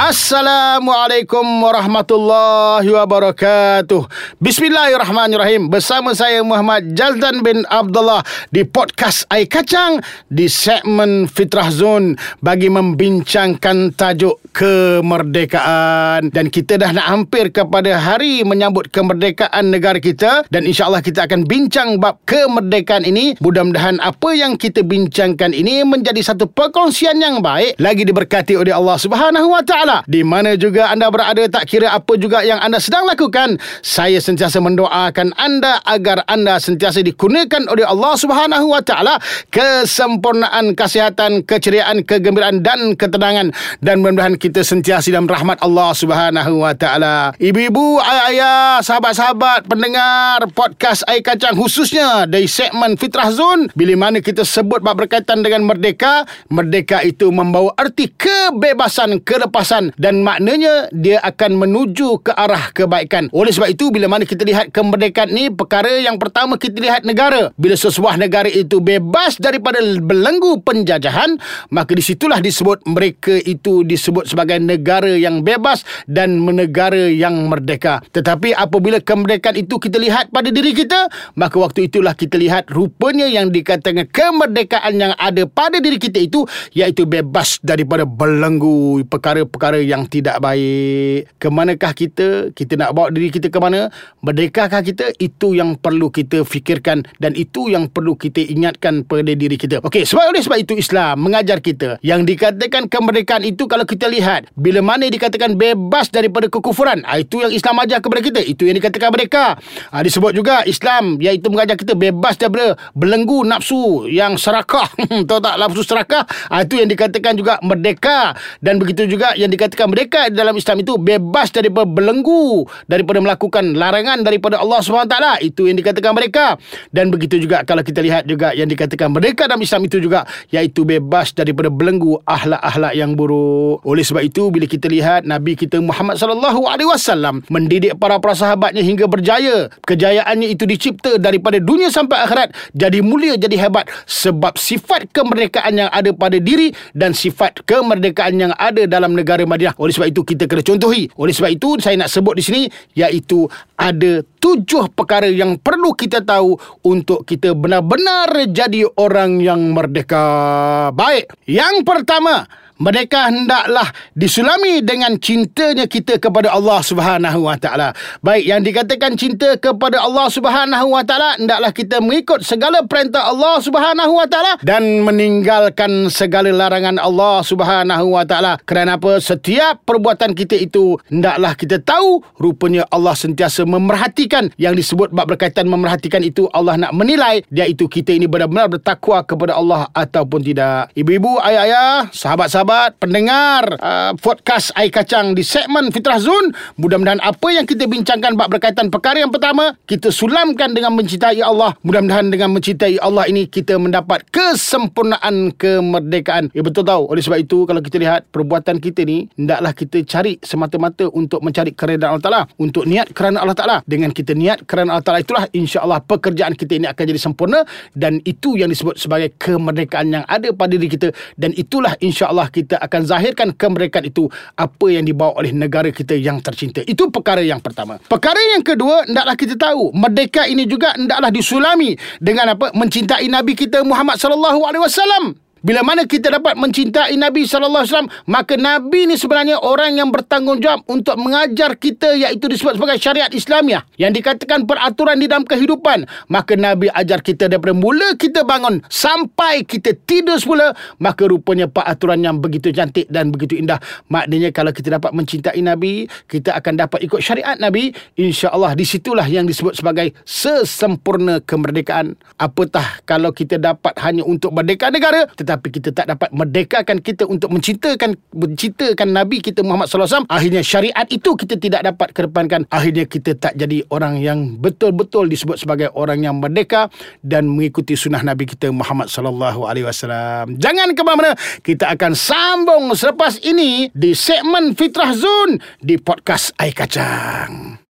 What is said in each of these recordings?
Assalamualaikum warahmatullahi wabarakatuh. Bismillahirrahmanirrahim. Bersama saya Muhammad Jazdan bin Abdullah di podcast Air Kacang di segmen Fitrah Zone bagi membincangkan tajuk kemerdekaan dan kita dah nak hampir kepada hari menyambut kemerdekaan negara kita dan insyaallah kita akan bincang bab kemerdekaan ini. Mudah-mudahan apa yang kita bincangkan ini menjadi satu perkongsian yang baik lagi diberkati oleh Allah Subhanahu wa taala taala di mana juga anda berada tak kira apa juga yang anda sedang lakukan saya sentiasa mendoakan anda agar anda sentiasa dikurniakan oleh Allah Subhanahu wa taala. Kesempurnaan kesihatan keceriaan kegembiraan dan ketenangan. Dan mudah-mudahan kita sentiasa dalam rahmat Allah Subhanahu wa taala. Ibu-ibu ayah-ayah sahabat-sahabat pendengar podcast air kacang khususnya dari segmen Fitrah Zone. Bila mana kita sebut berkaitan dengan merdeka merdeka itu membawa erti kebebasan kelepasan kebaikan dan maknanya dia akan menuju ke arah kebaikan. Oleh sebab itu bila mana kita lihat kemerdekaan ni perkara yang pertama kita lihat negara. Bila sesebuah negara itu bebas daripada belenggu penjajahan maka di situlah disebut mereka itu disebut sebagai negara yang bebas dan negara yang merdeka. Tetapi apabila kemerdekaan itu kita lihat pada diri kita maka waktu itulah kita lihat rupanya yang dikatakan kemerdekaan yang ada pada diri kita itu iaitu bebas daripada belenggu perkara-perkara perkara yang tidak baik. Ke manakah kita? Kita nak bawa diri kita ke mana? Merdekakah kita? Itu yang perlu kita fikirkan dan itu yang perlu kita ingatkan pada diri kita. Okey, sebab oleh sebab itu Islam mengajar kita yang dikatakan kemerdekaan itu kalau kita lihat bila mana dikatakan bebas daripada kekufuran, ah, itu yang Islam ajar kepada kita. Itu yang dikatakan mereka. Ha, disebut juga Islam iaitu mengajar kita bebas daripada belenggu nafsu yang serakah. Tahu tak nafsu serakah? Ha, itu yang dikatakan juga merdeka dan begitu juga yang dikatakan mereka dalam Islam itu bebas daripada belenggu daripada melakukan larangan daripada Allah SWT itu yang dikatakan mereka. Dan begitu juga kalau kita lihat juga yang dikatakan mereka dalam Islam itu juga iaitu bebas daripada belenggu ahlak-ahlak yang buruk. Oleh sebab itu bila kita lihat Nabi kita Muhammad sallallahu alaihi wasallam mendidik para para sahabatnya hingga berjaya kejayaannya itu dicipta daripada dunia sampai akhirat jadi mulia jadi hebat sebab sifat kemerdekaan yang ada pada diri dan sifat kemerdekaan yang ada dalam negara Madinah. Oleh sebab itu kita kena contohi. Oleh sebab itu saya nak sebut di sini iaitu ada tujuh perkara yang perlu kita tahu untuk kita benar-benar jadi orang yang merdeka. Baik. Yang pertama, mereka hendaklah disulami dengan cintanya kita kepada Allah Subhanahu Wa Taala. Baik yang dikatakan cinta kepada Allah Subhanahu Wa Taala hendaklah kita mengikut segala perintah Allah Subhanahu Wa Taala dan meninggalkan segala larangan Allah Subhanahu Wa Taala. Kerana apa? Setiap perbuatan kita itu hendaklah kita tahu rupanya Allah sentiasa memerhatikan yang disebut bab berkaitan memerhatikan itu Allah nak menilai dia itu kita ini benar-benar bertakwa kepada Allah ataupun tidak. Ibu-ibu, ayah-ayah, sahabat-sahabat sahabat pendengar uh, podcast Air Kacang di segmen Fitrah Zone. Mudah-mudahan apa yang kita bincangkan bab berkaitan perkara yang pertama, kita sulamkan dengan mencintai Allah. Mudah-mudahan dengan mencintai Allah ini kita mendapat kesempurnaan kemerdekaan. Ya betul tahu. Oleh sebab itu kalau kita lihat perbuatan kita ni, hendaklah kita cari semata-mata untuk mencari keredaan Allah Taala, untuk niat kerana Allah Taala. Dengan kita niat kerana Allah Taala itulah insya-Allah pekerjaan kita ini akan jadi sempurna dan itu yang disebut sebagai kemerdekaan yang ada pada diri kita dan itulah insya-Allah kita kita akan zahirkan kemerdekaan itu apa yang dibawa oleh negara kita yang tercinta. Itu perkara yang pertama. Perkara yang kedua, hendaklah kita tahu, merdeka ini juga hendaklah disulami dengan apa? Mencintai Nabi kita Muhammad sallallahu alaihi wasallam. Bila mana kita dapat mencintai Nabi sallallahu alaihi wasallam, maka Nabi ni sebenarnya orang yang bertanggungjawab untuk mengajar kita iaitu disebut sebagai syariat Islamiah yang dikatakan peraturan di dalam kehidupan. Maka Nabi ajar kita daripada mula kita bangun sampai kita tidur semula, maka rupanya peraturan yang begitu cantik dan begitu indah. Maknanya kalau kita dapat mencintai Nabi, kita akan dapat ikut syariat Nabi, insya-Allah di situlah yang disebut sebagai sesempurna kemerdekaan. Apatah kalau kita dapat hanya untuk merdeka negara, kita tak dapat merdekakan kita untuk mencintakan mencintakan Nabi kita Muhammad sallallahu alaihi wasallam. Akhirnya syariat itu kita tidak dapat kedepankan. Akhirnya kita tak jadi orang yang betul-betul disebut sebagai orang yang merdeka dan mengikuti sunnah Nabi kita Muhammad sallallahu alaihi wasallam. Jangan ke mana kita akan sambung selepas ini di segmen Fitrah Zone di podcast Air Kacang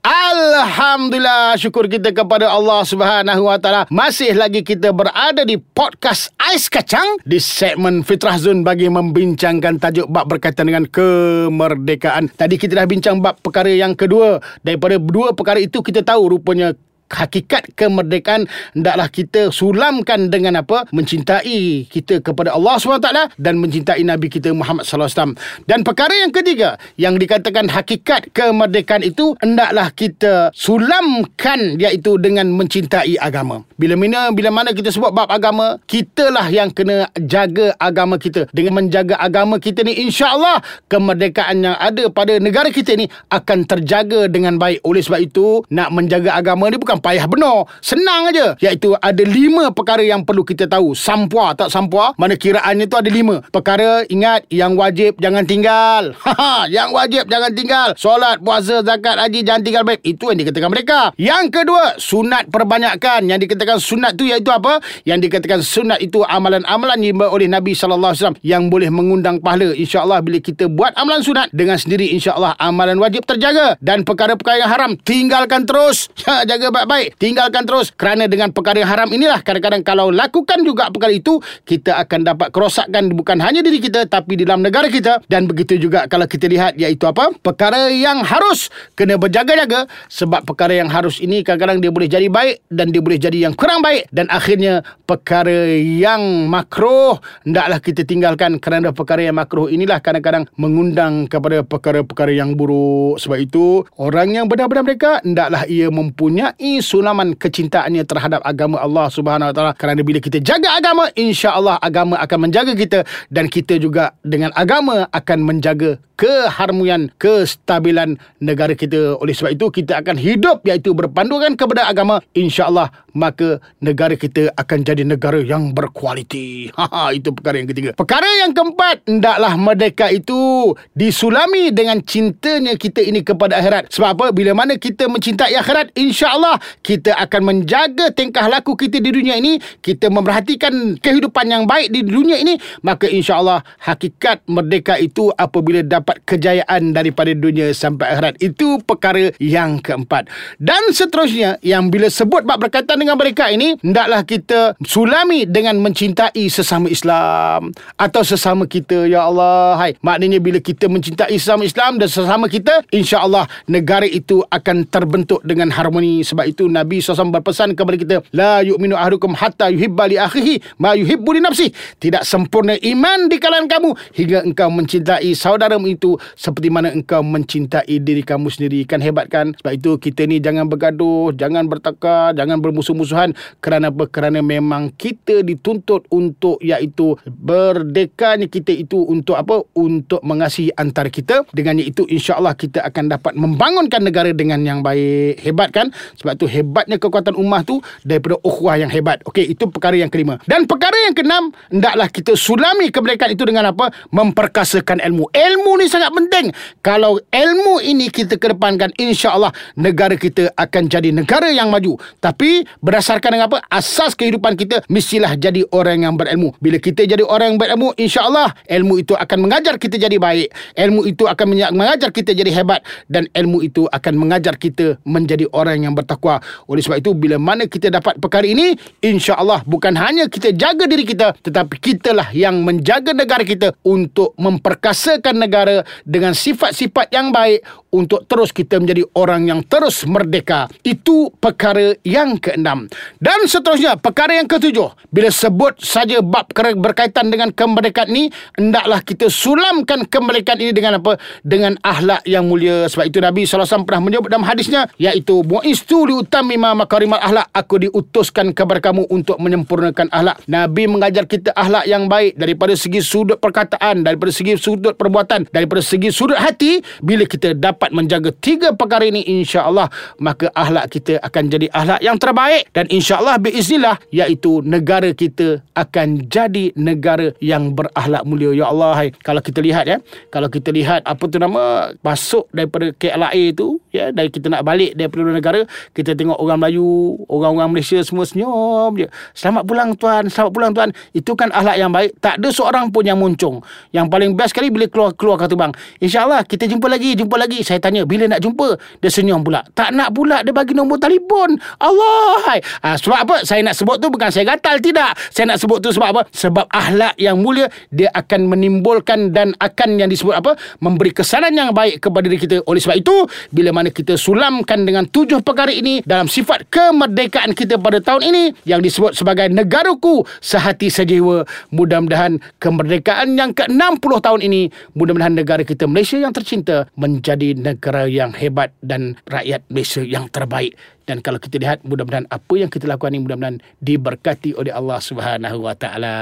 Alhamdulillah syukur kita kepada Allah Subhanahu Wa Taala masih lagi kita berada di podcast Ais Kacang di segmen Fitrah Zone bagi membincangkan tajuk bab berkaitan dengan kemerdekaan. Tadi kita dah bincang bab perkara yang kedua. Daripada dua perkara itu kita tahu rupanya hakikat kemerdekaan hendaklah kita sulamkan dengan apa? Mencintai kita kepada Allah SWT dan mencintai Nabi kita Muhammad SAW dan perkara yang ketiga yang dikatakan hakikat kemerdekaan itu hendaklah kita sulamkan iaitu dengan mencintai agama. Bila mana bila mana kita sebut bab agama kitalah yang kena jaga agama kita. Dengan menjaga agama kita ni insya-Allah kemerdekaan yang ada pada negara kita ni akan terjaga dengan baik. Oleh sebab itu nak menjaga agama ni bukan payah benar. Senang aja. Iaitu ada lima perkara yang perlu kita tahu. Sampua tak sampua. Mana kiraannya tu ada lima. Perkara ingat yang wajib jangan tinggal. yang wajib jangan tinggal. Solat, puasa, zakat, haji jangan tinggal baik. Itu yang dikatakan mereka. Yang kedua, sunat perbanyakkan. Yang dikatakan sunat tu iaitu apa? Yang dikatakan sunat itu amalan-amalan yang oleh Nabi SAW yang boleh mengundang pahala. InsyaAllah bila kita buat amalan sunat dengan sendiri insyaAllah amalan wajib terjaga. Dan perkara-perkara yang haram tinggalkan terus. Jaga baik baik tinggalkan terus. Kerana dengan perkara haram inilah kadang-kadang kalau lakukan juga perkara itu kita akan dapat kerosakan bukan hanya diri kita tapi di dalam negara kita. Dan begitu juga kalau kita lihat iaitu apa? Perkara yang harus kena berjaga-jaga. Sebab perkara yang harus ini kadang-kadang dia boleh jadi baik dan dia boleh jadi yang kurang baik. Dan akhirnya perkara yang makruh hendaklah kita tinggalkan. Kerana perkara yang makruh inilah kadang-kadang mengundang kepada perkara-perkara yang buruk. Sebab itu orang yang benar-benar mereka hendaklah ia mempunyai sulaman kecintaannya terhadap agama Allah Subhanahu Wa Taala. Kerana bila kita jaga agama insya-Allah agama akan menjaga kita dan kita juga dengan agama akan menjaga keharmonian kestabilan negara kita. Oleh sebab itu kita akan hidup iaitu berpandukan kepada agama. insya-Allah maka negara kita akan jadi negara yang berkualiti. Ha itu perkara yang ketiga. Perkara yang keempat hendaklah merdeka itu disulami dengan cintanya kita ini kepada akhirat. Sebab apa? Bila mana kita mencintai akhirat insya-Allah kita akan menjaga tingkah laku kita di dunia ini kita memerhatikan kehidupan yang baik di dunia ini maka insya-Allah hakikat merdeka itu apabila dapat kejayaan daripada dunia sampai akhirat. Itu perkara yang keempat. Dan seterusnya, yang bila sebut bab berkaitan dengan mereka ini, hendaklah kita sulami dengan mencintai sesama Islam atau sesama kita. Ya Allah, hai. Maknanya bila kita mencintai sesama Islam dan sesama kita, insya Allah negara itu akan terbentuk dengan harmoni. Sebab itu Nabi SAW berpesan kepada kita, La yu'minu ahdukum hatta yuhibba li akhihi ma yuhibbu li nafsih. Tidak sempurna iman di kalangan kamu hingga engkau mencintai saudaramu itu seperti mana engkau mencintai diri kamu sendiri. Kan hebat kan? Sebab itu kita ni jangan bergaduh jangan bertekar jangan bermusuh-musuhan kerana apa? Kerana memang kita dituntut untuk iaitu berdekanya kita itu untuk apa? Untuk mengasihi antara kita. Dengan itu insyaallah kita akan dapat membangunkan negara dengan yang baik. Hebat kan? Sebab tu hebatnya kekuatan ummah tu daripada ukhuwah yang hebat okey itu perkara yang kelima dan perkara yang keenam hendaklah kita sulami kemerdekaan itu dengan apa memperkasakan ilmu ilmu ni sangat penting. Kalau ilmu ini kita kedepankan, insya-Allah negara kita akan jadi negara yang maju. Tapi berdasarkan dengan apa? Asas kehidupan kita mestilah jadi orang yang berilmu. Bila kita jadi orang yang berilmu, insya-Allah ilmu itu akan mengajar kita jadi baik. Ilmu itu akan mengajar kita jadi hebat dan ilmu itu akan mengajar kita menjadi orang yang bertakwa. Oleh sebab itu bila mana kita dapat perkara ini, insya-Allah bukan hanya kita jaga diri kita, tetapi kitalah yang menjaga negara kita untuk memperkasakan negara dengan sifat-sifat yang baik untuk terus kita menjadi orang yang terus merdeka. Itu perkara yang keenam. Dan seterusnya, perkara yang ketujuh. Bila sebut saja bab berkaitan dengan kemerdekaan ini, hendaklah kita sulamkan kemerdekaan ini dengan apa? Dengan ahlak yang mulia. Sebab itu Nabi SAW pernah menyebut dalam hadisnya, iaitu, Mu'istu liutamima makarimat ahlak. Aku diutuskan kepada kamu untuk menyempurnakan ahlak. Nabi mengajar kita ahlak yang baik daripada segi sudut perkataan, daripada segi sudut perbuatan, daripada segi sudut hati, bila kita dapat dapat menjaga tiga perkara ini insya-Allah maka akhlak kita akan jadi akhlak yang terbaik. Dan insya-Allah biiznillah iaitu negara kita akan jadi negara yang berakhlak mulia. Ya Allah hai. Kalau kita lihat ya kalau kita lihat apa tu nama masuk daripada KLA itu ya dari kita nak balik daripada luar negara kita tengok orang Melayu orang-orang Malaysia semua senyum je. Selamat pulang tuan. Selamat pulang tuan. Itu kan akhlak yang baik. Tak ada seorang pun yang muncung. Yang paling best sekali bila keluar keluar kata bang insyaallah kita jumpa lagi jumpa lagi saya tanya bila nak jumpa? Dia senyum pula. Tak nak pula dia bagi nombor telefon. Allah ha, sebab apa? Saya nak sebut tu bukan saya gatal tidak. Saya nak sebut tu sebab apa? Sebab akhlak yang mulia dia akan menimbulkan dan akan yang disebut apa? Memberi kesanan yang baik kepada diri kita. Oleh sebab itu bila mana kita sulamkan dengan tujuh perkara ini dalam sifat kemerdekaan kita pada tahun ini yang disebut sebagai negaraku sehati sejiwa mudah-mudahan kemerdekaan yang ke-60 tahun ini mudah-mudahan negara kita Malaysia yang tercinta menjadi negara yang hebat dan rakyat Malaysia yang terbaik dan kalau kita lihat mudah-mudahan apa yang kita lakukan ini mudah-mudahan diberkati oleh Allah Subhanahu Wa Taala.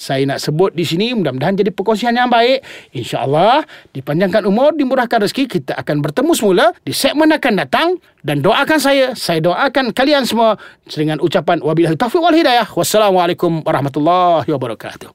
Saya nak sebut di sini mudah-mudahan jadi perkongsian yang baik. Insya-Allah dipanjangkan umur, dimurahkan rezeki, kita akan bertemu semula di segmen akan datang dan doakan saya, saya doakan kalian semua dengan ucapan wabillahi taufiq wal hidayah. Wassalamualaikum warahmatullahi wabarakatuh.